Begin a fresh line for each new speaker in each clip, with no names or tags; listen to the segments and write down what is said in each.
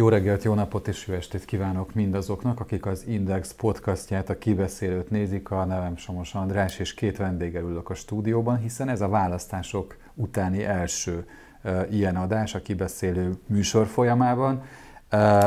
Jó reggelt, jó napot és jó estét kívánok mindazoknak, akik az Index podcastját, a kibeszélőt nézik. A nevem Somos András, és két vendéggel ülök a stúdióban, hiszen ez a választások utáni első uh, ilyen adás a kibeszélő műsor folyamában. Uh,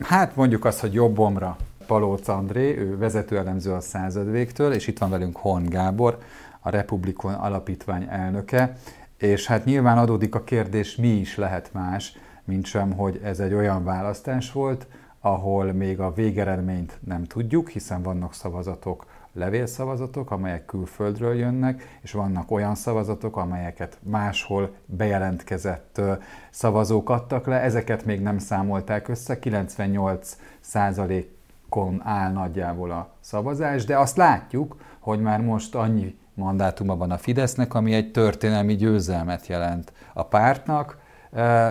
hát mondjuk azt, hogy jobbomra Palóc André, ő vezetőelemző a századvégtől, és itt van velünk Horn Gábor, a Republikon Alapítvány elnöke, és hát nyilván adódik a kérdés, mi is lehet más, mint sem, hogy ez egy olyan választás volt, ahol még a végeredményt nem tudjuk, hiszen vannak szavazatok, levélszavazatok, amelyek külföldről jönnek, és vannak olyan szavazatok, amelyeket máshol bejelentkezett szavazók adtak le, ezeket még nem számolták össze, 98% kon áll nagyjából a szavazás, de azt látjuk, hogy már most annyi mandátuma van a Fidesznek, ami egy történelmi győzelmet jelent a pártnak,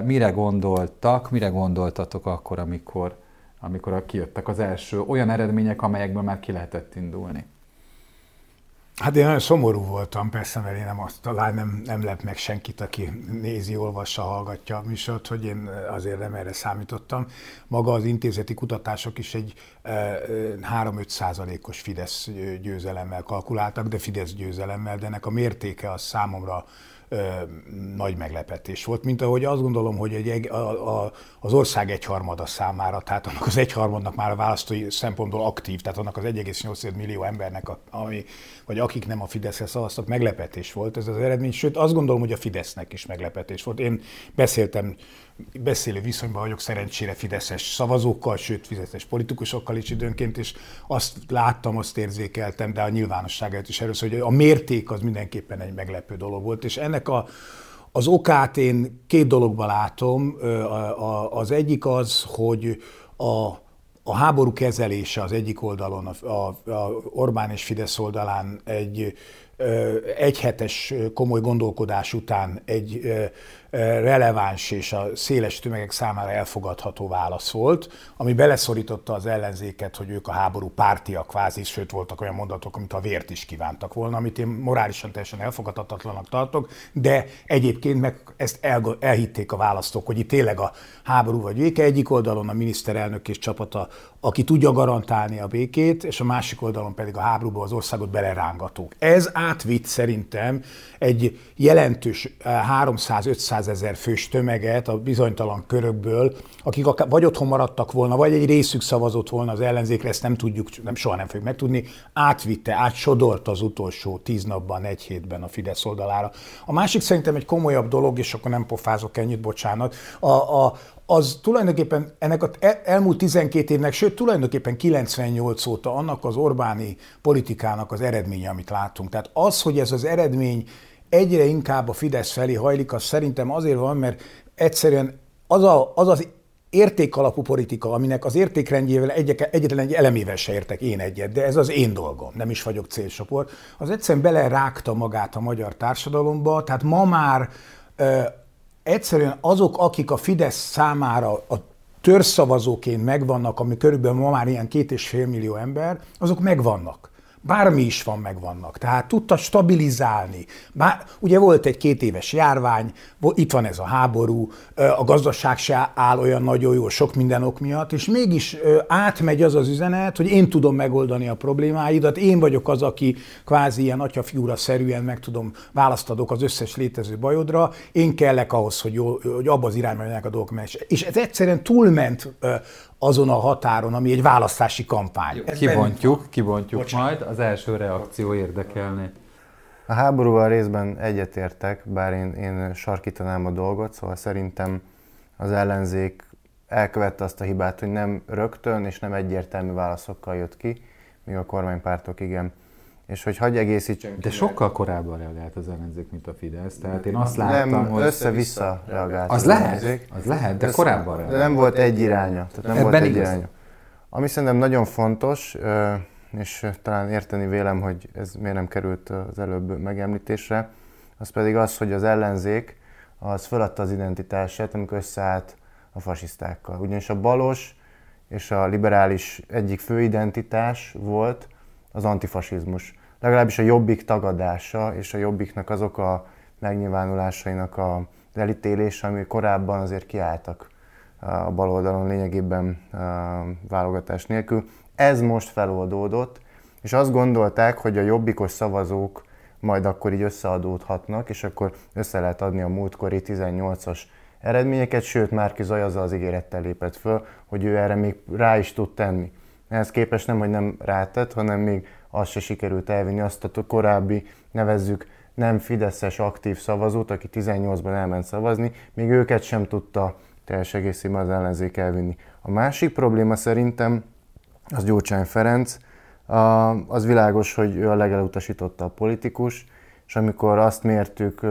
Mire gondoltak, mire gondoltatok akkor, amikor, amikor kijöttek az első olyan eredmények, amelyekből már ki lehetett indulni?
Hát én nagyon szomorú voltam, persze, mert én nem azt talán nem, nem lep meg senkit, aki nézi, olvassa, hallgatja a műsort, hogy én azért nem erre számítottam. Maga az intézeti kutatások is egy e, 3-5 százalékos Fidesz győzelemmel kalkuláltak, de Fidesz győzelemmel, de ennek a mértéke az számomra nagy meglepetés volt, mint ahogy azt gondolom, hogy egy, a, a, az ország egyharmada számára, tehát annak az egyharmadnak már a választói szempontból aktív, tehát annak az 1,8 millió embernek, a, ami, vagy akik nem a Fideszre szavaztak, meglepetés volt ez az eredmény, sőt azt gondolom, hogy a Fidesznek is meglepetés volt. Én beszéltem beszélő viszonyban vagyok szerencsére fideszes szavazókkal, sőt fideszes politikusokkal is időnként, és azt láttam, azt érzékeltem, de a nyilvánosság előtt is először, hogy a mérték az mindenképpen egy meglepő dolog volt, és ennek a, az okát én két dologban látom. Az egyik az, hogy a, a háború kezelése az egyik oldalon, a, a, a Orbán és Fidesz oldalán egy egyhetes komoly gondolkodás után egy releváns és a széles tömegek számára elfogadható válasz volt, ami beleszorította az ellenzéket, hogy ők a háború pártiak kvázi, sőt voltak olyan mondatok, amit a vért is kívántak volna, amit én morálisan teljesen elfogadhatatlanak tartok, de egyébként meg ezt el, elhitték a választók, hogy itt tényleg a háború vagy véke. Egyik oldalon a miniszterelnök és csapata, aki tudja garantálni a békét, és a másik oldalon pedig a háborúba az országot belerángatók. Ez átvitt szerintem egy jelentős 300-500 eh, ezer fős tömeget a bizonytalan körökből, akik vagy otthon maradtak volna, vagy egy részük szavazott volna az ellenzékre, ezt nem tudjuk, nem, soha nem fogjuk megtudni, átvitte, átsodort az utolsó tíz napban, egy hétben a Fidesz oldalára. A másik szerintem egy komolyabb dolog, és akkor nem pofázok ennyit, bocsánat, a, a, az tulajdonképpen ennek az elmúlt 12 évnek, sőt tulajdonképpen 98 óta annak az Orbáni politikának az eredménye, amit látunk. Tehát az, hogy ez az eredmény egyre inkább a Fidesz felé hajlik, az szerintem azért van, mert egyszerűen az a, az, az értékalapú politika, aminek az értékrendjével egyek, egyetlen egy elemével se értek én egyet, de ez az én dolgom, nem is vagyok célcsoport, az egyszerűen belerágta magát a magyar társadalomba, tehát ma már egyszerűen azok, akik a Fidesz számára a törszavazóként megvannak, ami körülbelül ma már ilyen két és fél millió ember, azok megvannak bármi is van, megvannak. Tehát tudta stabilizálni. Bár, ugye volt egy két éves járvány, itt van ez a háború, a gazdaság se áll olyan nagyon jól sok minden ok miatt, és mégis átmegy az az üzenet, hogy én tudom megoldani a problémáidat, én vagyok az, aki kvázi ilyen atyafiúra szerűen meg tudom, választ adok az összes létező bajodra, én kellek ahhoz, hogy, jó, hogy abba az irányba menjenek a dolgok. És ez egyszerűen túlment azon a határon, ami egy választási kampány.
Kibontjuk, kibontjuk Bocsánat. majd, az első reakció érdekelni.
A háborúval részben egyetértek, bár én, én sarkítanám a dolgot, szóval szerintem az ellenzék elkövette azt a hibát, hogy nem rögtön és nem egyértelmű válaszokkal jött ki, míg a kormánypártok igen. És hogy hagyj egészítsem
De sokkal korábban reagált az ellenzék, mint a Fidesz. Tehát én azt láttam,
nem, hogy... össze-vissza reagált.
Az, az lehet, az lehet, de korábban reagált.
De nem volt egy iránya. Tehát nem Ebben volt egy igaz. iránya. Ami szerintem nagyon fontos, és talán érteni vélem, hogy ez miért nem került az előbb megemlítésre, az pedig az, hogy az ellenzék az feladta az identitását, amikor összeállt a fasisztákkal. Ugyanis a balos és a liberális egyik fő identitás volt az antifasizmus legalábbis a jobbik tagadása és a jobbiknak azok a megnyilvánulásainak a elítélése, ami korábban azért kiálltak a bal oldalon lényegében válogatás nélkül. Ez most feloldódott, és azt gondolták, hogy a jobbikos szavazók majd akkor így összeadódhatnak, és akkor össze lehet adni a múltkori 18-as eredményeket, sőt Márki Zaj azzal az ígérettel lépett föl, hogy ő erre még rá is tud tenni. Ehhez képest nem, hogy nem rátett, hanem még azt se sikerült elvinni, azt a korábbi, nevezzük, nem fideszes aktív szavazót, aki 18-ban elment szavazni, még őket sem tudta teljes egészében az ellenzék elvinni. A másik probléma szerintem az Gyurcsány Ferenc, az világos, hogy ő a legelutasította a politikus, és amikor azt mértük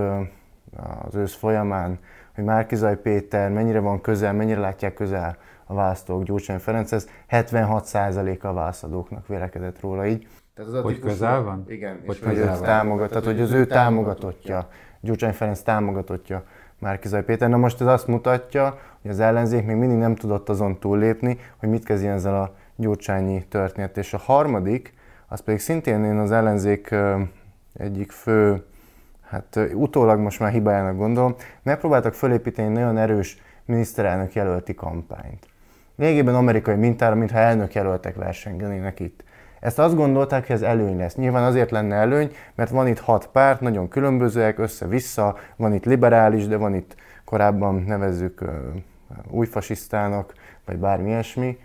az ősz folyamán, hogy Márkizaj Péter mennyire van közel, mennyire látják közel a választók Gyurcsány Ferenchez, 76% a válaszadóknak vélekedett róla így.
Tehát az hogy közel van?
Igen, hogy és hogy őt támogat, tehát hogy az ő támogatottja, Gyurcsány Ferenc támogatottja Márkizaj Péter. Na most ez azt mutatja, hogy az ellenzék még mindig nem tudott azon túllépni, hogy mit kezdjen ezzel a gyurcsányi történet. És a harmadik, az pedig szintén én az ellenzék egyik fő, hát utólag most már hibájának gondolom, megpróbáltak fölépíteni nagyon erős miniszterelnök jelölti kampányt. Lényegében amerikai mintára, mintha elnök jelöltek versengenének itt. Ezt azt gondolták, hogy ez előny lesz. Nyilván azért lenne előny, mert van itt hat párt, nagyon különbözőek, össze-vissza, van itt liberális, de van itt korábban nevezzük új fasisztának, vagy bármi ilyesmi,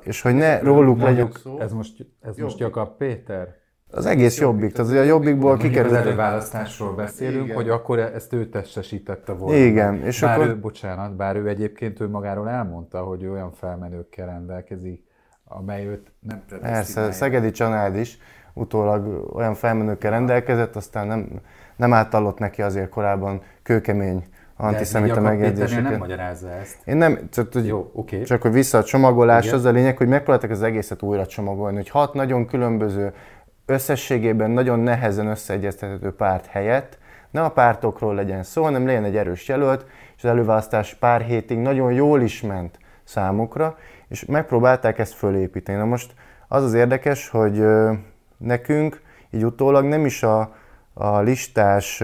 és hogy ne róluk legyünk
szó. Ez most, ez most Jakab Péter?
Az egész jobbik, tehát a jobbikból kikerült.
Az előválasztásról beszélünk, Igen. hogy akkor ezt ő testesítette volna.
Igen. És
bár
akkor...
ő, bocsánat, bár ő egyébként ő magáról elmondta, hogy ő olyan felmenőkkel rendelkezik, amely őt nem
Persze, Szegedi Csanád is utólag olyan felmenőkkel rendelkezett, aztán nem, nem átallott neki azért korábban kőkemény antiszemita megjegyzéseket.
nem magyarázza ezt.
Én nem, csak, hogy, Jó, okay. csak hogy vissza a csomagolás, az a lényeg, hogy megpróbáltak az egészet újra csomagolni, hogy hat nagyon különböző, összességében nagyon nehezen összeegyeztethető párt helyett ne a pártokról legyen szó, hanem legyen egy erős jelölt, és az előválasztás pár hétig nagyon jól is ment számukra, és megpróbálták ezt fölépíteni. Na most az az érdekes, hogy nekünk így utólag nem is a, a listás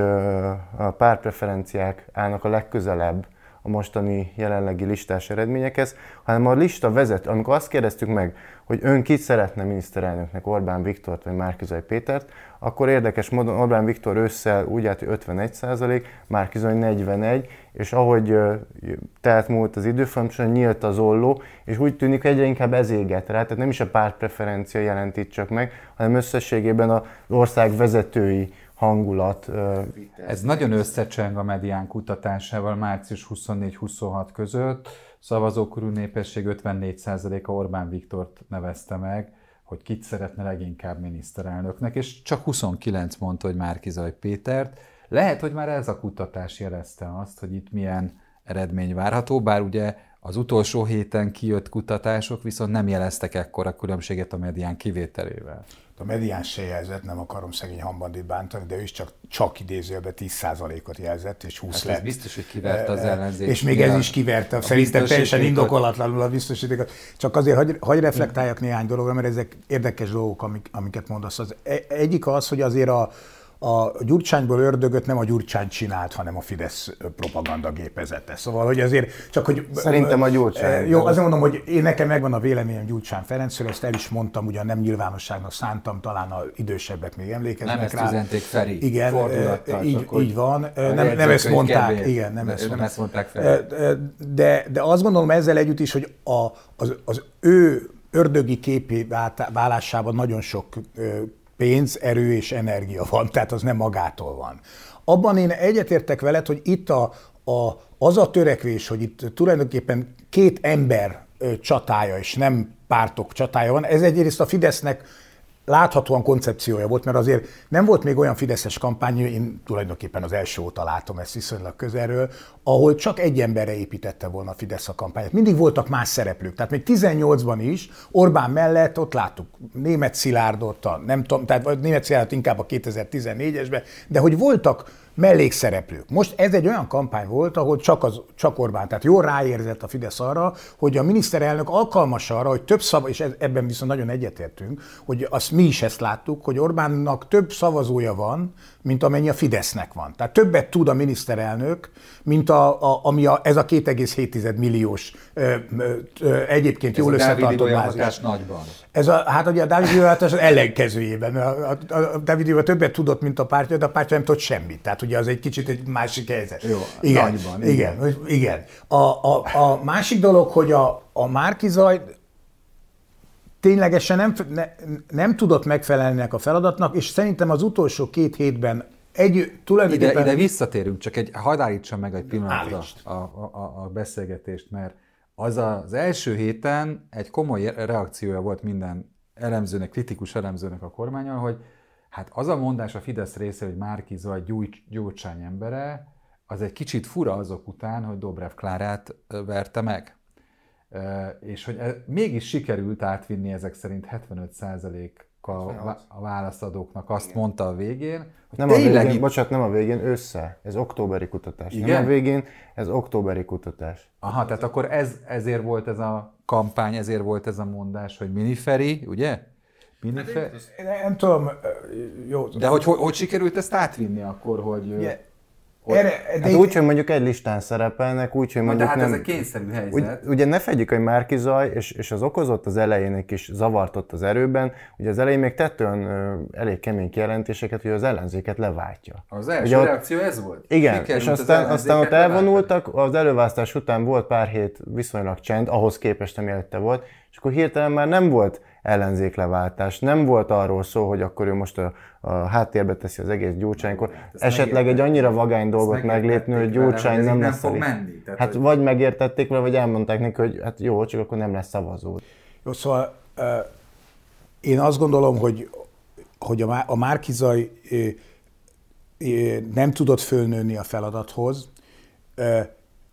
a párpreferenciák állnak a legközelebb a mostani jelenlegi listás eredményekhez, hanem a lista vezet, amikor azt kérdeztük meg, hogy ön kit szeretne miniszterelnöknek, Orbán Viktort vagy Márkizaj Pétert, akkor érdekes módon Orbán Viktor ősszel úgy állt, hogy 51 százalék, Márkizaj 41, és ahogy telt múlt az idő, folyamatosan nyílt az olló, és úgy tűnik, hogy egyre inkább ez éget rá, tehát nem is a pártpreferencia jelentít csak meg, hanem összességében az ország vezetői hangulat.
Ez nagyon összecseng a medián kutatásával március 24-26 között. Szavazókorú népesség 54%-a Orbán Viktort nevezte meg, hogy kit szeretne leginkább miniszterelnöknek, és csak 29 mondta, hogy Márkizaj Pétert. Lehet, hogy már ez a kutatás jelezte azt, hogy itt milyen eredmény várható, bár ugye az utolsó héten kijött kutatások viszont nem jeleztek ekkora különbséget a medián kivételével.
A medián se jelzett, nem akarom szegény hambandit bántani, de ő is csak, csak idézőjelben 10%-ot jelzett, és 20 hát lett.
biztos, hogy kiverte az ellenzék.
És még ez is kiverte, szerintem teljesen indokolatlanul a biztosítékot. Csak azért hagy, hagy reflektáljak néhány dologra, mert ezek érdekes dolgok, amik, amiket mondasz. Az e- egyik az, hogy azért a, a Gyurcsányból ördögöt nem a Gyurcsány csinált, hanem a Fidesz propaganda gépezete. Szóval, hogy azért csak, hogy...
Szerintem a Gyurcsány.
Jó, azért mondom, hogy én nekem megvan a véleményem Gyurcsány Ferencről, ezt el is mondtam, ugyan nem nyilvánosságnak szántam, talán a idősebbek még emlékeznek
nem
rá.
Nem ezt üzenték
Igen, így, így van. Nem, nem ezt mondták, igen, nem, ezt,
nem ezt mondták fel.
De, de azt gondolom ezzel együtt is, hogy a, az, az ő ördögi képi válásában nagyon sok pénz, erő és energia van, tehát az nem magától van. Abban én egyetértek veled, hogy itt a, a, az a törekvés, hogy itt tulajdonképpen két ember csatája, és nem pártok csatája van, ez egyrészt a Fidesznek láthatóan koncepciója volt, mert azért nem volt még olyan fideszes kampány, én tulajdonképpen az első óta látom ezt viszonylag közelről, ahol csak egy emberre építette volna a Fidesz a kampányát. Mindig voltak más szereplők. Tehát még 18-ban is Orbán mellett ott láttuk német Szilárdot, nem tudom, tehát német Szilárdot inkább a 2014-esben, de hogy voltak mellékszereplők. Most ez egy olyan kampány volt, ahol csak, az, csak Orbán, tehát jól ráérzett a Fidesz arra, hogy a miniszterelnök alkalmas arra, hogy több szava, és ebben viszont nagyon egyetértünk, hogy azt mi is ezt láttuk, hogy Orbánnak több szavazója van, mint amennyi a Fidesznek van. Tehát többet tud a miniszterelnök, mint a, a, ami a, ez a 2,7 milliós ö, ö, egyébként ez jól összetartott bázis.
nagyban.
Ez a, hát ugye a Dávid Iváltás az ellenkezőjében. A, a, a Dávid többet tudott, mint a pártja, de a pártja nem tudott semmit. Tehát ugye az egy kicsit egy másik helyzet.
Jó, igen, nagyban,
igen. igen. igen. A, a, a másik dolog, hogy a, a Márkizaj ténylegesen nem, ne, nem tudott megfelelni a feladatnak, és szerintem az utolsó két hétben egy,
tulajdonképpen... Ide, ide visszatérünk, csak egy, hadd állítsam meg egy pillanatra a, a, a, a beszélgetést, mert az az első héten egy komoly reakciója volt minden elemzőnek, kritikus elemzőnek a kormányon, hogy hát az a mondás a Fidesz része, hogy Márki Zaj Gyurcsány embere, az egy kicsit fura azok után, hogy Dobrev Klárát verte meg. És hogy e, mégis sikerült átvinni ezek szerint 75%-a a válaszadóknak azt Igen. mondta a végén,
nem a végén, itt... bocsánat, nem a végén, össze. Ez októberi kutatás. Igen? Nem a végén, ez októberi kutatás.
Aha, tehát akkor ez, ezért volt ez a kampány, ezért volt ez a mondás, hogy miniferi, ugye?
Miniferi? Hát nem tudom, jó.
De hogy, hogy, hogy sikerült ezt átvinni akkor, hogy... Yeah.
Hogy, Erre, de hát úgy, hogy mondjuk egy listán szerepelnek, úgy, hogy mondjuk
hát
nem...
ez egy kényszerű helyzet.
Úgy, ugye ne fedjük, hogy Márki Zaj, és, és az okozott az elején egy kis zavart ott az erőben, ugye az elején még tett olyan ö, elég kemény kijelentéseket, hogy az ellenzéket leváltja.
Az első ugye reakció ez volt?
Igen, Sikerült és aztán, aztán ott elvonultak, az előválasztás után volt pár hét viszonylag csend, ahhoz képest, ami előtte volt, és akkor hirtelen már nem volt ellenzékleváltás. Nem volt arról szó, hogy akkor ő most a, a háttérbe teszi az egész Gyurcsánykor. Esetleg egy annyira vagány dolgot meglépni, hogy Gyurcsány nem, nem lesz
fog menni.
Tehát, hát hogy... vagy megértették vele, vagy elmondták neki, hogy hát jó, csak akkor nem lesz szavazó.
Jó, szóval uh, én azt gondolom, hogy, hogy a, a Márkizaj uh, uh, nem tudott fölnőni a feladathoz. Uh,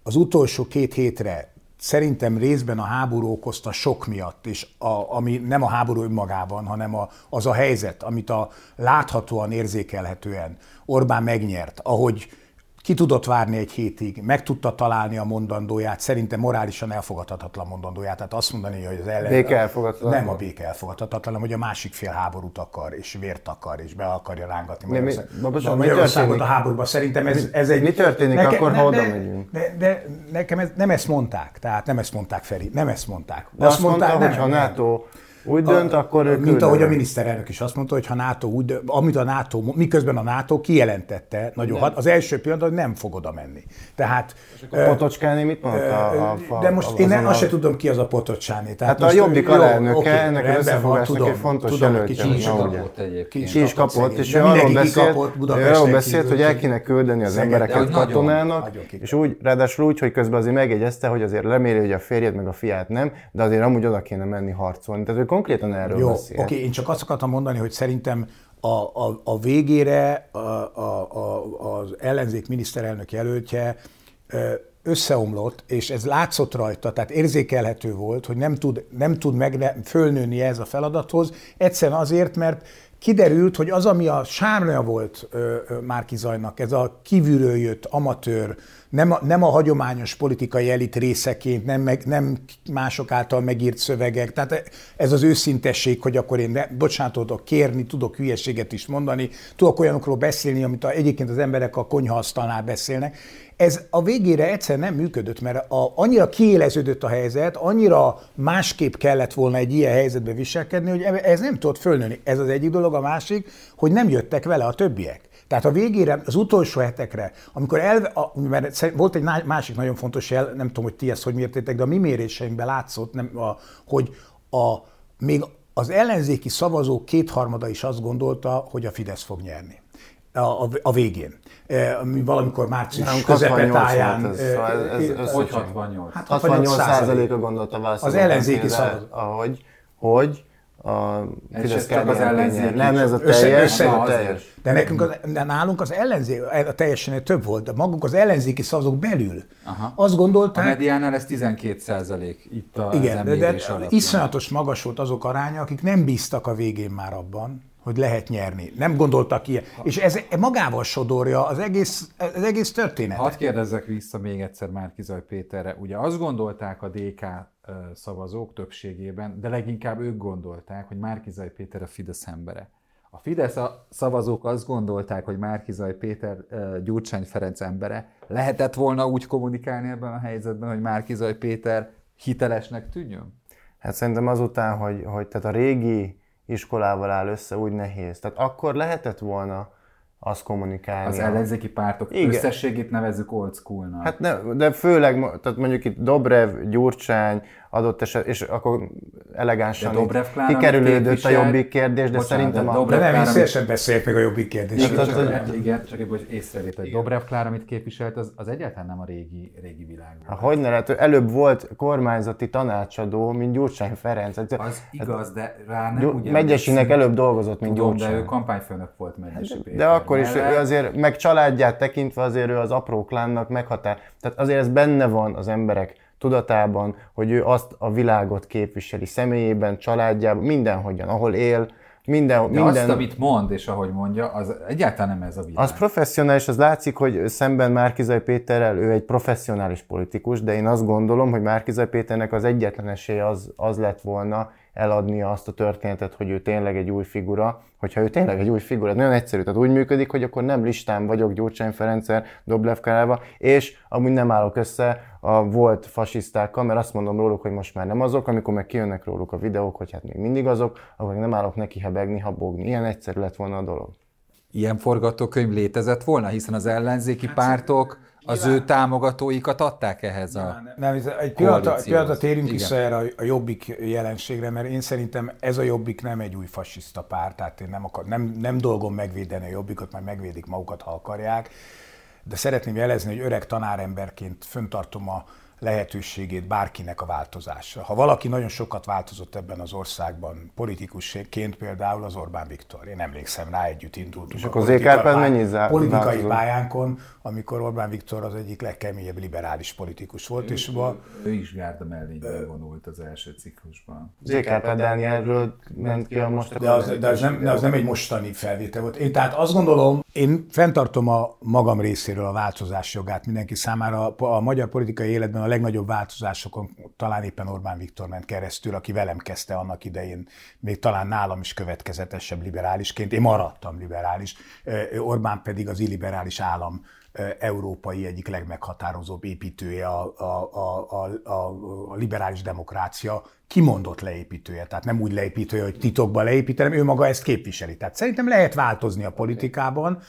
az utolsó két hétre szerintem részben a háború okozta sok miatt, és a, ami nem a háború önmagában, hanem a, az a helyzet, amit a láthatóan, érzékelhetően Orbán megnyert, ahogy ki tudott várni egy hétig, meg tudta találni a mondandóját, szerintem morálisan elfogadhatatlan mondandóját. Tehát azt mondani, hogy az ellen...
Béke elfogadhatatlan.
Nem a béke elfogadhatatlan, hanem hogy a másik fél háborút akar, és vért akar, és be akarja rángatni
mi, mi,
Magyarország, Magyarországot a háborúba. Szerintem ez, ez egy...
Mi történik neke, akkor, ha oda megyünk?
De, de, nekem ez, nem ezt mondták, tehát nem ezt mondták, Feri, nem ezt mondták.
De azt, azt mondták, mondta, hogy ha NATO úgy dönt, a, akkor ő
Mint ahogy a miniszterelnök is azt mondta, hogy ha NATO úgy dönt, amit a NATO, miközben a NATO kijelentette nagyon hat, az első pillanat, hogy nem fog oda menni. Tehát...
a Potocsáni mit mondta? A,
a, de most én nem, azt sem tudom ki az a Potocsáni.
Tehát hát a jobbik alelnöke, okay, ennek az összefogásnak egy fontos tudom, jelöltje. Ki is kapott egyébként. Ki is kapott, és ő arról beszélt, arról beszélt, hogy el kéne küldeni az embereket katonának, és úgy, ráadásul úgy, hogy közben azért megjegyezte, hogy azért reméli, hogy a férjed meg a fiát nem, de azért amúgy oda kéne menni harcolni. Tehát ő konkrétan erről
Jó,
beszél.
Oké, én csak azt akartam mondani, hogy szerintem a, a, a végére a, a, a, az ellenzék miniszterelnök jelöltje összeomlott, és ez látszott rajta, tehát érzékelhető volt, hogy nem tud, nem tud meg fölnőni ez a feladathoz, egyszerűen azért, mert kiderült, hogy az, ami a sárnya volt Márki Zajnak, ez a kívülről jött amatőr, nem a, nem a hagyományos politikai elit részeként, nem, meg, nem mások által megírt szövegek, tehát ez az őszintesség, hogy akkor én, bocsánat, tudok kérni, tudok hülyeséget is mondani, tudok olyanokról beszélni, amit a, egyébként az emberek a konyhaasztalnál beszélnek, ez a végére egyszer nem működött, mert a, annyira kiéleződött a helyzet, annyira másképp kellett volna egy ilyen helyzetbe viselkedni, hogy ez nem tudott fölnőni. Ez az egyik dolog, a másik, hogy nem jöttek vele a többiek. Tehát a végére, az utolsó hetekre, amikor el, a, mert volt egy másik nagyon fontos jel, nem tudom, hogy ti ezt hogy mértétek, de a mi méréseimben látszott, nem, a, hogy a, még az ellenzéki szavazók kétharmada is azt gondolta, hogy a Fidesz fog nyerni a, a, a végén. E, valamikor március
közepetáján. Ez, ez,
ez, ez, hogy 68?
Hát 68 százaléka gondolta választani.
Az ellenzéki szavazók.
Ahogy, hogy a Fidesz csak az ellenzék. Nem, ez a teljes. Össze, össze,
teljes. De nekünk az, de nálunk az ellenzék, a teljesen több volt, de maguk az ellenzéki szavazók belül Aha. azt gondolták...
A mediánál ez 12 százalék itt a
Igen, de, de iszonyatos magas volt azok aránya, akik nem bíztak a végén már abban, hogy lehet nyerni. Nem gondoltak ilyen. Ha. És ez magával sodorja az egész, az egész történetet.
Hadd kérdezzek vissza még egyszer Márkizaj Péterre. Ugye azt gondolták a DK szavazók többségében, de leginkább ők gondolták, hogy Márkizaj Péter a Fidesz embere. A Fidesz a szavazók azt gondolták, hogy Márkizaj Péter Gyurcsány Ferenc embere. Lehetett volna úgy kommunikálni ebben a helyzetben, hogy Márkizaj Péter hitelesnek tűnjön?
Hát szerintem azután, hogy, hogy tehát a régi iskolával áll össze, úgy nehéz. Tehát akkor lehetett volna azt kommunikálni.
Az ellenzéki pártok Igen. összességét nevezzük old schoolnak.
Hát ne, de főleg, tehát mondjuk itt Dobrev, Gyurcsány, adott eset, és akkor elegánsan kikerülődött a jobbik kérdés, de Bocsánat, szerintem
de a... Dobrev de nem, én szívesen beszéljek meg a jobbik kérdés.
Igen, csak, csak, igen, csak egy észrevét, hogy Dobrev Klár, amit képviselt, az, az egyáltalán nem a régi, régi világ.
Ha, hogy ne lehet, előbb volt kormányzati tanácsadó, mint Gyurcsány Ferenc.
Az hát, igaz, de rá nem
ugye... Megyesinek előbb dolgozott, mint
Tudom, Gyurcsány. de ő kampányfőnök volt Megyesi
hát, De akkor is ő azért, meg családját tekintve azért ő az apró klánnak meghatár. Tehát azért ez benne van az emberek tudatában, hogy ő azt a világot képviseli személyében, családjában, mindenhogyan, ahol él, minden,
De minden... azt, amit mond, és ahogy mondja, az egyáltalán nem ez a világ.
Az professzionális, az látszik, hogy szemben Márkizaj Péterrel ő egy professzionális politikus, de én azt gondolom, hogy Márkizaj Péternek az egyetlen esélye az, az lett volna, eladnia azt a történetet, hogy ő tényleg egy új figura, hogyha ő tényleg egy új figura, nagyon egyszerű, tehát úgy működik, hogy akkor nem listán vagyok Gyurcsány Ferencer, Doblev Karába, és amúgy nem állok össze a volt fasisztákkal, mert azt mondom róluk, hogy most már nem azok, amikor meg kijönnek róluk a videók, hogy hát még mindig azok, akkor nem állok neki hebegni, habogni. Ilyen egyszerű lett volna a dolog.
Ilyen forgatókönyv létezett volna, hiszen az ellenzéki hát, pártok az ő támogatóikat adták ehhez a
Nem, ez egy pillanatra, pillanatra térjünk vissza erre a, a jobbik jelenségre, mert én szerintem ez a jobbik nem egy új fasiszta párt, tehát én nem, akar, nem, nem dolgom megvédeni a jobbikot, mert megvédik magukat, ha akarják, de szeretném jelezni, hogy öreg tanáremberként föntartom a lehetőségét bárkinek a változásra. Ha valaki nagyon sokat változott ebben az országban, politikusként például az Orbán Viktor. Én emlékszem rá, együtt indultunk.
És akkor az mennyi
Politikai változott? pályánkon, amikor Orbán Viktor az egyik legkeményebb liberális politikus volt. Ő, és
ma, ő is Gárda mellénybe vonult az első ciklusban.
ZKP Dánielről ment ki a most.
De az, de az, nem, de az nem egy mostani felvétel volt. Én tehát azt gondolom, én fenntartom a magam részéről a változás jogát mindenki számára. A, a magyar politikai életben a legnagyobb változásokon talán éppen Orbán Viktor ment keresztül, aki velem kezdte annak idején, még talán nálam is következetesebb liberálisként. Én maradtam liberális, Orbán pedig az illiberális állam európai egyik legmeghatározóbb építője, a, a, a, a, a liberális demokrácia kimondott leépítője. Tehát nem úgy leépítője, hogy titokban leépítenem, ő maga ezt képviseli. Tehát szerintem lehet változni a politikában.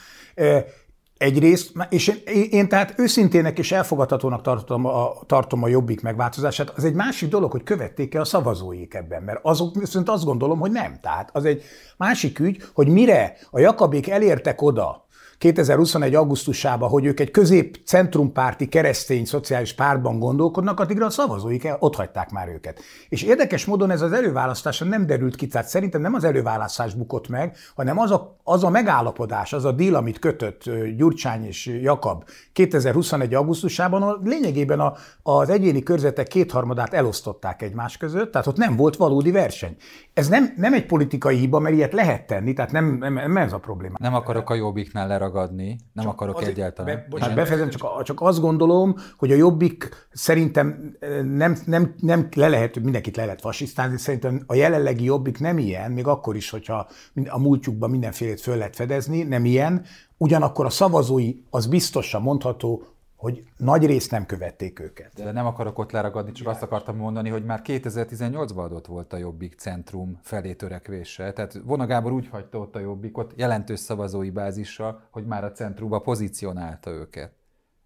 Egyrészt, és én, én tehát őszintének és elfogadhatónak tartom a, tartom a jobbik megváltozását, az egy másik dolog, hogy követték-e a szavazóik ebben, mert azok viszont azt gondolom, hogy nem. Tehát az egy másik ügy, hogy mire a jakabék elértek oda, 2021. augusztusában, hogy ők egy közép-centrumpárti keresztény szociális pártban gondolkodnak, addigra a szavazóik ott hagyták már őket. És érdekes módon ez az előválasztáson nem derült ki, tehát szerintem nem az előválasztás bukott meg, hanem az a, az a megállapodás, az a díl, amit kötött Gyurcsány és Jakab 2021. augusztusában, lényegében a, az egyéni körzetek kétharmadát elosztották egymás között, tehát ott nem volt valódi verseny. Ez nem, nem egy politikai hiba, mert ilyet lehet tenni, tehát nem, nem, nem ez a probléma.
Nem akarok a jobbiknál leragadni, nem csak akarok azért, egyáltalán. Be,
bocsánat, befejezem, csak, csak azt gondolom, hogy a jobbik szerintem nem, nem, nem le lehet, mindenkit le lehet fasisztálni, szerintem a jelenlegi jobbik nem ilyen, még akkor is, hogyha a múltjukban mindenfélét föl lehet fedezni, nem ilyen, ugyanakkor a szavazói az biztosan mondható, hogy nagy részt nem követték őket.
De nem akarok ott leragadni, csak azt akartam mondani, hogy már 2018-ban adott volt a Jobbik centrum felé törekvése. Tehát Vona Gábor úgy hagyta ott a Jobbikot jelentős szavazói bázissal, hogy már a centrumba pozícionálta őket.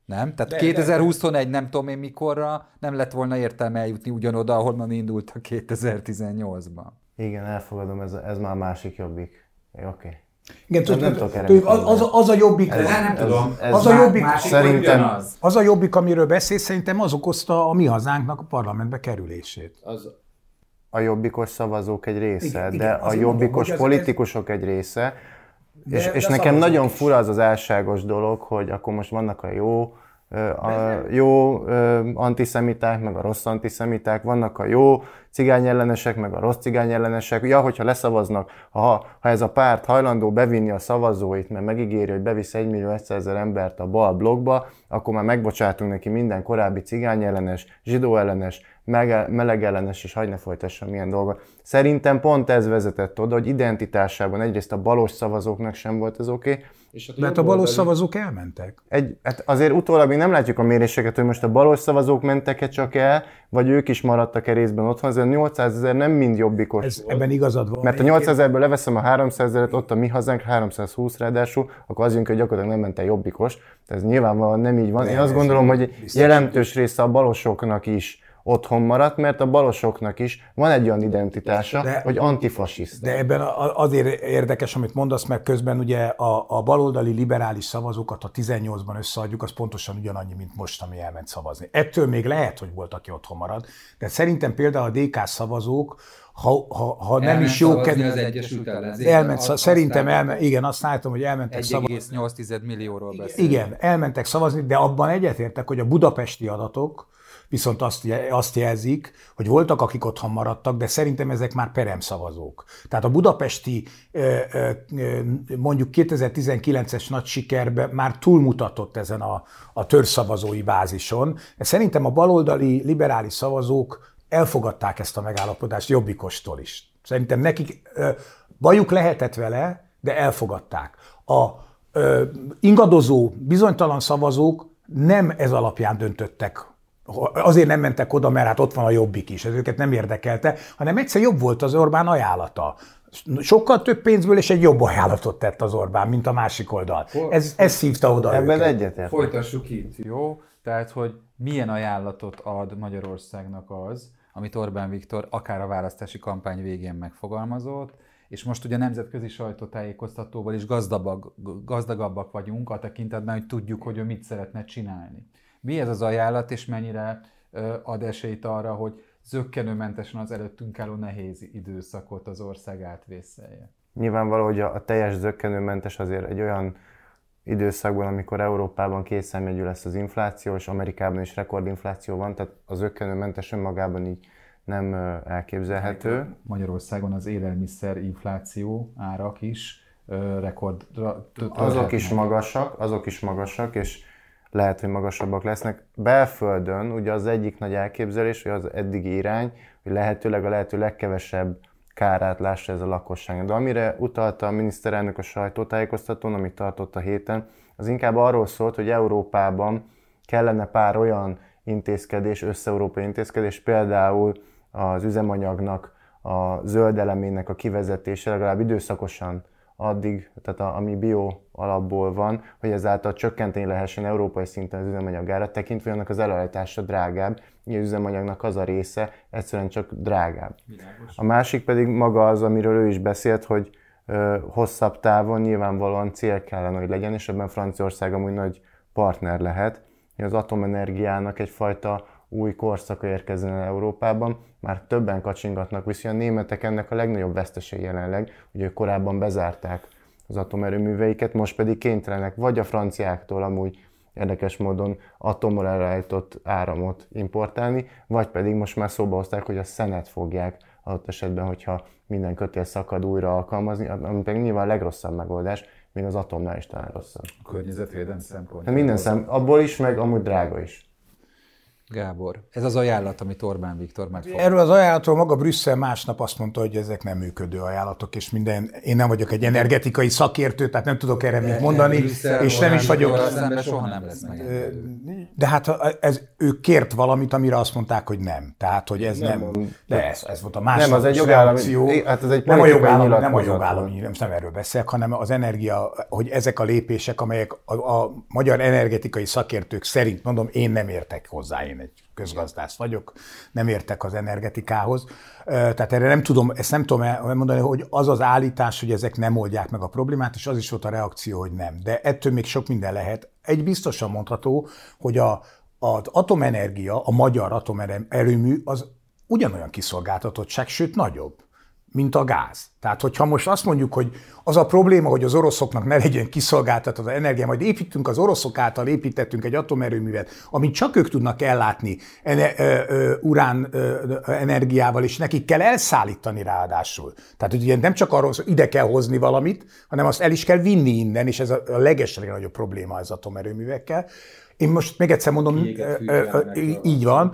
Nem? Tehát de, 2021 de, de. nem tudom én mikorra nem lett volna értelme eljutni ugyanoda, ahonnan indultak 2018-ban.
Igen, elfogadom, ez, ez már másik jobbik. Oké. Okay.
Igen, nem, nem tudok az, az, az, a jobbik,
ez, nem tudom.
Ez az, a jobbik, szerintem, az a jobbik, amiről beszél, szerintem az okozta a mi hazánknak a parlamentbe kerülését. Az,
a jobbikos szavazók egy része, igen, de igen, a jobbikos mondom, politikusok ez... egy része, de, és, és nekem nagyon fura az az álságos dolog, hogy akkor most vannak a jó a jó antiszemiták, meg a rossz antiszemiták, vannak a jó cigányellenesek, meg a rossz cigányellenesek. Ja, hogyha leszavaznak, ha, ha ez a párt hajlandó bevinni a szavazóit, mert megígéri, hogy bevisz 1 millió 100 embert a bal blogba, akkor már megbocsátunk neki minden korábbi cigányellenes, zsidóellenes, melegellenes és hagyd ne folytassa milyen dolgot. Szerintem pont ez vezetett oda, hogy identitásában egyrészt a balos szavazóknak sem volt ez oké, okay,
és hát Mert a balos szavazók elmentek.
Egy, hát azért utólag még nem látjuk a méréseket, hogy most a balos szavazók mentek-e csak el, vagy ők is maradtak-e részben otthon. Azért 800 ezer nem mind jobbikos
Ez, Ebben igazad van.
Mert a 800 ezerből leveszem a 300 ezeret, ott a mi hazánk 320 ráadásul, akkor az jön, hogy gyakorlatilag nem ment el jobbikos. Ez nyilvánvalóan nem így van. Én azt gondolom, hogy jelentős része a balosoknak is otthon maradt, mert a balosoknak is van egy olyan identitása, de, hogy antifasiszta.
De ebben azért érdekes, amit mondasz, mert közben ugye a, a baloldali liberális szavazókat, ha 18-ban összeadjuk, az pontosan ugyanannyi, mint most, ami elment szavazni. Ettől még lehet, hogy volt, aki otthon marad, de szerintem például a DK szavazók, ha, ha, ha nem is jó
kedv... az Egyesült Ellenzék.
Elment, szavazni, szerintem elment, igen, azt látom, hogy elmentek
szavazni. 1,8 millióról beszélünk.
Igen, elmentek szavazni, de abban egyetértek, hogy a budapesti adatok, viszont azt, azt jelzik, hogy voltak, akik otthon maradtak, de szerintem ezek már peremszavazók. Tehát a budapesti mondjuk 2019-es nagy sikerben már túlmutatott ezen a, a törzszavazói bázison. Szerintem a baloldali liberális szavazók elfogadták ezt a megállapodást Jobbikostól is. Szerintem nekik bajuk lehetett vele, de elfogadták. A ingadozó, bizonytalan szavazók nem ez alapján döntöttek azért nem mentek oda, mert hát ott van a jobbik is, ez őket nem érdekelte, hanem egyszer jobb volt az Orbán ajánlata. Sokkal több pénzből és egy jobb ajánlatot tett az Orbán, mint a másik oldal. Ez, ez szívta oda
Ebben egyetért.
Folytassuk itt, jó? Tehát, hogy milyen ajánlatot ad Magyarországnak az, amit Orbán Viktor akár a választási kampány végén megfogalmazott, és most ugye nemzetközi sajtótájékoztatóval is gazdagabbak, gazdagabbak vagyunk a tekintetben, hogy tudjuk, hogy ő mit szeretne csinálni. Mi ez az ajánlat, és mennyire ad esélyt arra, hogy zöggenőmentesen az előttünk álló nehéz időszakot az ország átvészelje?
Nyilvánvaló, hogy a, teljes zöggenőmentes azért egy olyan időszakban, amikor Európában kétszámjegyű lesz az infláció, és Amerikában is rekordinfláció van, tehát az zöggenőmentes önmagában így nem elképzelhető.
Magyarországon az élelmiszer infláció árak is rekordra
Azok is magasak, azok is magasak, és lehet, hogy magasabbak lesznek. Belföldön ugye az egyik nagy elképzelés, hogy az eddigi irány, hogy lehetőleg a lehető legkevesebb kárát lássa ez a lakosság. De amire utalta a miniszterelnök a sajtótájékoztatón, amit tartott a héten, az inkább arról szólt, hogy Európában kellene pár olyan intézkedés, összeurópai intézkedés, például az üzemanyagnak, a zöld elemének a kivezetése legalább időszakosan addig, tehát a, ami bio alapból van, hogy ezáltal csökkenteni lehessen európai szinten az üzemanyagára, tekintve annak az előállítása drágább, így az üzemanyagnak az a része egyszerűen csak drágább. Világos. A másik pedig maga az, amiről ő is beszélt, hogy ö, hosszabb távon nyilvánvalóan cél kellene, hogy legyen, és ebben Franciaország amúgy nagy partner lehet, hogy az atomenergiának egyfajta új korszaka érkezzen el Európában, már többen kacsingatnak, viszont a németek ennek a legnagyobb vesztesei jelenleg, ugye korábban bezárták az atomerőműveiket, most pedig kénytelenek vagy a franciáktól amúgy érdekes módon atommal elrejtott áramot importálni, vagy pedig most már szóba hozták, hogy a szenet fogják adott esetben, hogyha minden kötél szakad újra alkalmazni, ami pedig nyilván a legrosszabb megoldás, még az atomnál is talán rosszabb.
A környezetvédelem szempontjából.
Hát minden szem, abból is, meg amúgy drága is.
Gábor, ez az ajánlat, amit Orbán Viktor megfog.
Erről az ajánlatról maga Brüsszel másnap azt mondta, hogy ezek nem működő ajánlatok, és minden, én nem vagyok egy energetikai szakértő, tehát nem tudok erre mit mondani, Brüsszel, és nem is vagyok...
soha nem lesz meg.
De hát ez, ő kért valamit, amire azt mondták, hogy nem. Tehát, hogy ez nem. nem de ez, ez volt a másik
Nem, az egy jogállami, hát ez egy
nem a jogállami, nem a jogállami, nem, nem erről beszélek, hanem az energia, hogy ezek a lépések, amelyek a, a magyar energetikai szakértők szerint, mondom, én nem értek hozzá, én egy közgazdász vagyok, nem értek az energetikához. Tehát erre nem tudom, ezt nem tudom elmondani, hogy az az állítás, hogy ezek nem oldják meg a problémát, és az is volt a reakció, hogy nem. De ettől még sok minden lehet. Egy biztosan mondható, hogy a, az atomenergia, a magyar atomerőmű az ugyanolyan kiszolgáltatottság, sőt nagyobb, mint a gáz. Tehát, hogyha most azt mondjuk, hogy az a probléma, hogy az oroszoknak ne legyen kiszolgáltatott az energia, majd építünk az oroszok által építettünk egy atomerőművet, amit csak ők tudnak ellátni urán energiával, és nekik kell elszállítani ráadásul. Tehát, hogy ugye nem csak arról, hogy ide kell hozni valamit, hanem azt el is kell vinni innen, és ez a, a legeslegnagyobb probléma az atomerőművekkel. Én most még egyszer mondom, így van,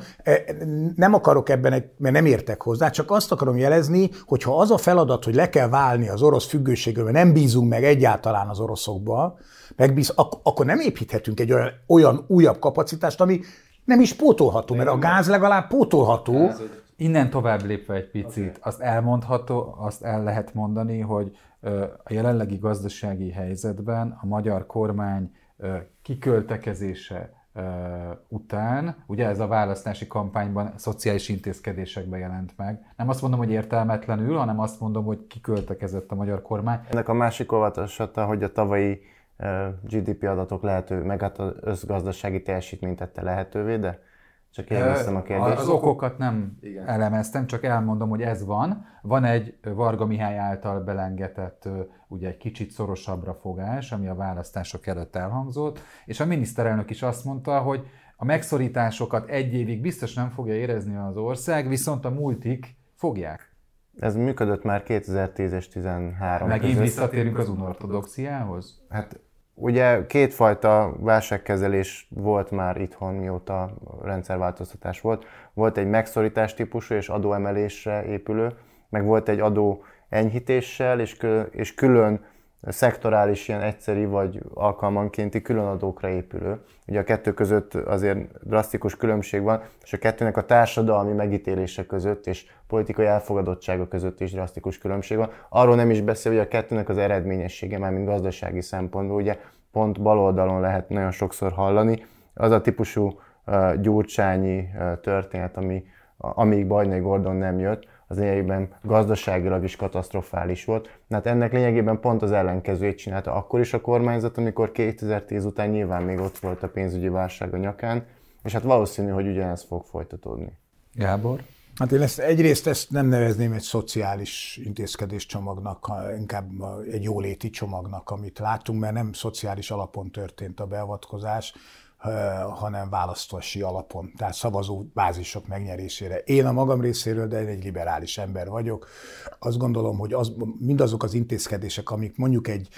nem akarok ebben, egy, mert nem értek hozzá, csak azt akarom jelezni, hogy ha az a feladat, hogy le kell válni az orosz függőségről, mert nem bízunk meg egyáltalán az oroszokba, megbíz, ak- akkor nem építhetünk egy olyan, olyan újabb kapacitást, ami nem is pótolható, mert a gáz legalább pótolható.
Innen tovább lépve egy picit, okay. azt elmondható, azt el lehet mondani, hogy a jelenlegi gazdasági helyzetben a magyar kormány kiköltekezése után, ugye ez a választási kampányban szociális intézkedésekben jelent meg. Nem azt mondom, hogy értelmetlenül, hanem azt mondom, hogy kiköltekezett a magyar kormány.
Ennek a másik olvasata, hogy a tavalyi GDP adatok lehető, meg hát az összgazdasági teljesítményt tette lehetővé, de csak
élveztem a kérdést. Az okokat nem Igen. elemeztem, csak elmondom, hogy ez van. Van egy Varga Mihály által belengetett, ugye egy kicsit szorosabbra fogás, ami a választások előtt elhangzott, és a miniszterelnök is azt mondta, hogy a megszorításokat egy évig biztos nem fogja érezni az ország, viszont a multik fogják.
Ez működött már 2010 és 2013
Megint visszatérünk az unortodoxiához?
Hát Ugye kétfajta válságkezelés volt már itthon, mióta rendszerváltoztatás volt. Volt egy megszorítás típusú és adóemelésre épülő, meg volt egy adó enyhítéssel és, és külön szektorális, ilyen egyszeri vagy alkalmankénti különadókra épülő. Ugye a kettő között azért drasztikus különbség van, és a kettőnek a társadalmi megítélése között és politikai elfogadottsága között is drasztikus különbség van. Arról nem is beszél, hogy a kettőnek az eredményessége, már mint gazdasági szempontból, ugye pont bal oldalon lehet nagyon sokszor hallani, az a típusú uh, gyurcsányi uh, történet, ami, amíg Bajnai Gordon nem jött, az lényegében gazdaságilag is katasztrofális volt. Hát ennek lényegében pont az ellenkezőjét csinálta akkor is a kormányzat, amikor 2010 után nyilván még ott volt a pénzügyi válság a nyakán, és hát valószínű, hogy ugyanez fog folytatódni.
Gábor?
Hát én ezt, egyrészt ezt nem nevezném egy szociális intézkedés csomagnak, inkább egy jóléti csomagnak, amit látunk, mert nem szociális alapon történt a beavatkozás, hanem választási alapon, tehát szavazó bázisok megnyerésére. Én a magam részéről, de én egy liberális ember vagyok. Azt gondolom, hogy az, mindazok az intézkedések, amik mondjuk egy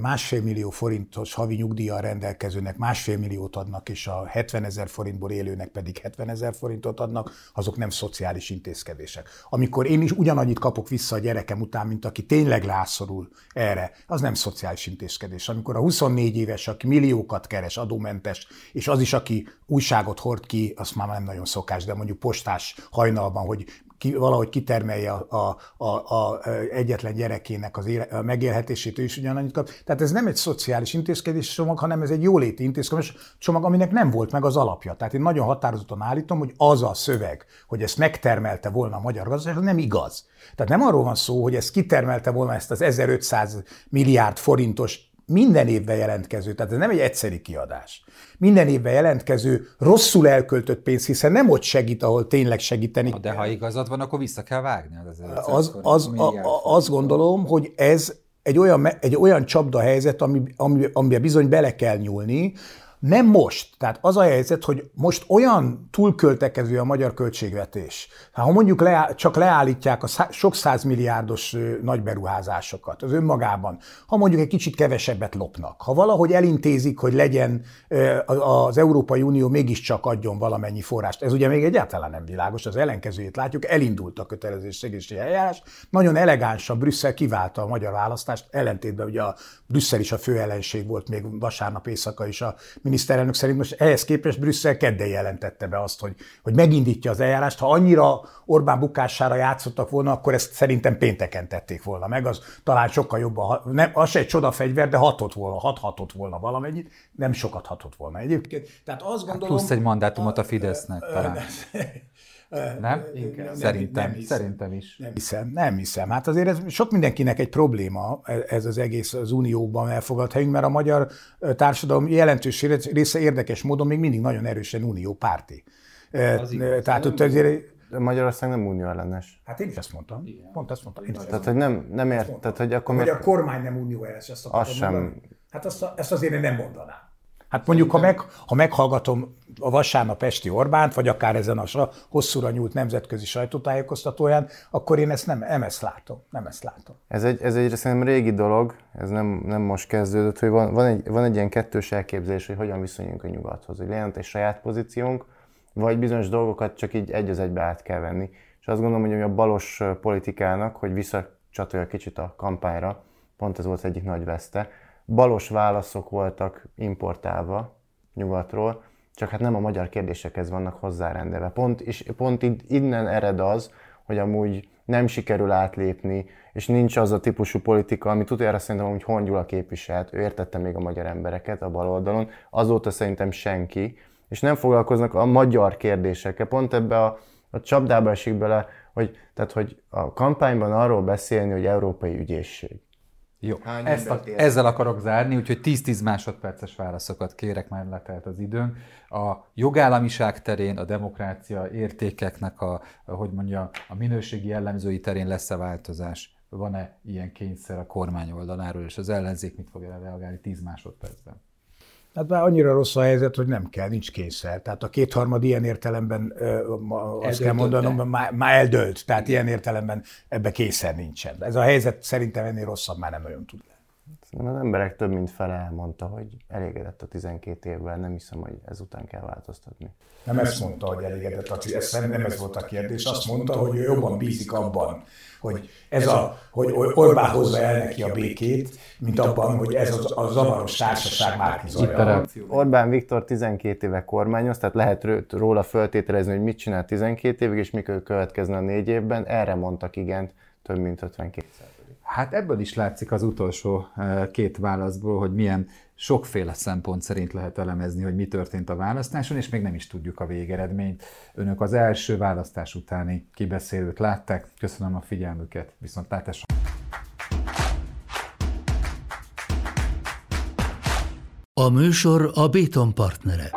másfél millió forintos havi nyugdíjjal rendelkezőnek másfél milliót adnak, és a 70 ezer forintból élőnek pedig 70 ezer forintot adnak, azok nem szociális intézkedések. Amikor én is ugyanannyit kapok vissza a gyerekem után, mint aki tényleg lászorul erre, az nem szociális intézkedés. Amikor a 24 éves, aki milliókat keres, adómentes, és az is, aki újságot hord ki, azt már nem nagyon szokás, de mondjuk postás hajnalban, hogy ki, valahogy kitermelje a, a, a, egyetlen gyerekének az éle, a megélhetését, ő is ugyanannyit kap. Tehát ez nem egy szociális intézkedés csomag, hanem ez egy jóléti intézkedés csomag, aminek nem volt meg az alapja. Tehát én nagyon határozottan állítom, hogy az a szöveg, hogy ezt megtermelte volna a magyar gazdaság, nem igaz. Tehát nem arról van szó, hogy ezt kitermelte volna ezt az 1500 milliárd forintos minden évben jelentkező, tehát ez nem egy egyszeri kiadás. Minden évben jelentkező, rosszul elköltött pénz, hiszen nem ott segít, ahol tényleg segíteni.
De ha igazad van, akkor vissza kell vágni
az az, az, a, a, Azt gondolom, hogy ez egy olyan, egy olyan csapda helyzet, ami, ami, amiben bizony bele kell nyúlni, nem most. Tehát az a helyzet, hogy most olyan túlköltekező a magyar költségvetés. Hát, ha mondjuk leáll, csak leállítják a szá, sok százmilliárdos nagyberuházásokat az önmagában, ha mondjuk egy kicsit kevesebbet lopnak, ha valahogy elintézik, hogy legyen az Európai Unió mégiscsak adjon valamennyi forrást, ez ugye még egyáltalán nem világos, az ellenkezőjét látjuk, elindult a kötelezettségési eljárás, nagyon elegáns a Brüsszel kiválta a magyar választást, ellentétben ugye a Brüsszel is a fő ellenség volt még vasárnap éjszaka is a miniszterelnök szerint most ehhez képest Brüsszel kedden jelentette be azt, hogy, hogy megindítja az eljárást. Ha annyira Orbán bukására játszottak volna, akkor ezt szerintem pénteken tették volna meg. Az talán sokkal jobban, nem, az se egy csodafegyver, de hatott volna, hat hatott volna valamennyit, nem sokat hatott volna egyébként.
Tehát azt hát gondolom... Plusz egy mandátumot a Fidesznek talán. Nem? Inkább. Szerintem, nem hiszem. szerintem is.
Nem hiszem, nem hiszem. Hát azért ez sok mindenkinek egy probléma, ez az egész az Unióban elfogadt helyünk, mert a magyar társadalom jelentős része érdekes módon még mindig nagyon erősen unió párti. Tehát ott azért
Magyarország nem unió ellenes.
Hát én is ezt mondtam. Igen. Pont ezt mondtam. Én
tehát, hogy nem, nem ért, tehát, hogy akkor...
Hogy a kormány nem unió ellenes, ezt
azt sem.
Mondani. Hát azt, ezt azért én nem mondanám. Hát mondjuk, ha, meg, ha meghallgatom a vasárnap esti Orbánt, vagy akár ezen a hosszúra nyúlt nemzetközi sajtótájékoztatóján, akkor én ezt nem, nem ezt látom. Nem ezt látom.
Ez egy, ez egy szerintem régi dolog, ez nem, nem most kezdődött, hogy van, van, egy, van egy ilyen kettős elképzelés, hogy hogyan viszonyuljunk a nyugathoz, hogy legyen egy saját pozíciónk, vagy bizonyos dolgokat csak így egy az egybe át kell venni. És azt gondolom, hogy a balos politikának, hogy visszacsatolja kicsit a kampányra, pont ez volt az egyik nagy veszte, balos válaszok voltak importálva nyugatról, csak hát nem a magyar kérdésekhez vannak hozzárendelve. Pont, és pont innen ered az, hogy amúgy nem sikerül átlépni, és nincs az a típusú politika, ami tudjára szerintem, hogy Hongyula képviselt, ő értette még a magyar embereket a bal oldalon, azóta szerintem senki, és nem foglalkoznak a magyar kérdésekkel. Pont ebbe a, a csapdába esik bele, hogy, tehát, hogy a kampányban arról beszélni, hogy európai ügyészség.
Jó, Ezt a, ezzel akarok zárni, úgyhogy 10-10 másodperces válaszokat kérek, már letelt az időnk. A jogállamiság terén, a demokrácia értékeknek a, hogy mondja, a minőségi jellemzői terén lesz-e változás? Van-e ilyen kényszer a kormány oldaláról, és az ellenzék mit fog reagálni 10 másodpercben?
Hát már annyira rossz a helyzet, hogy nem kell, nincs kényszer. Tehát a kétharmad ilyen értelemben, azt kell mondanom, már, már eldőlt. Tehát ilyen értelemben ebbe kényszer nincsen. Ez a helyzet szerintem ennél rosszabb már nem nagyon tud
lenni. Az emberek több mint fele elmondta, hogy elégedett a 12 évvel, nem hiszem, hogy ezután kell változtatni.
Nem ezt mondta, hogy elégedett a ez nem ez volt a kérdés, azt mondta, hogy ő jobban bízik abban, hogy ez a, hogy Orbán hozza el neki a békét, mint abban, hogy ez az, a zavaros társaság már kizolja.
Orbán Viktor 12 éve kormányoz, tehát lehet róla föltételezni, hogy mit csinál 12 évig, és mikor következne a négy évben. Erre mondtak igent több mint 52
Hát ebből is látszik az utolsó eh, két válaszból, hogy milyen sokféle szempont szerint lehet elemezni, hogy mi történt a választáson, és még nem is tudjuk a végeredményt. Önök az első választás utáni kibeszélőt látták. Köszönöm a figyelmüket, viszont látásra.
A műsor a Béton partnere.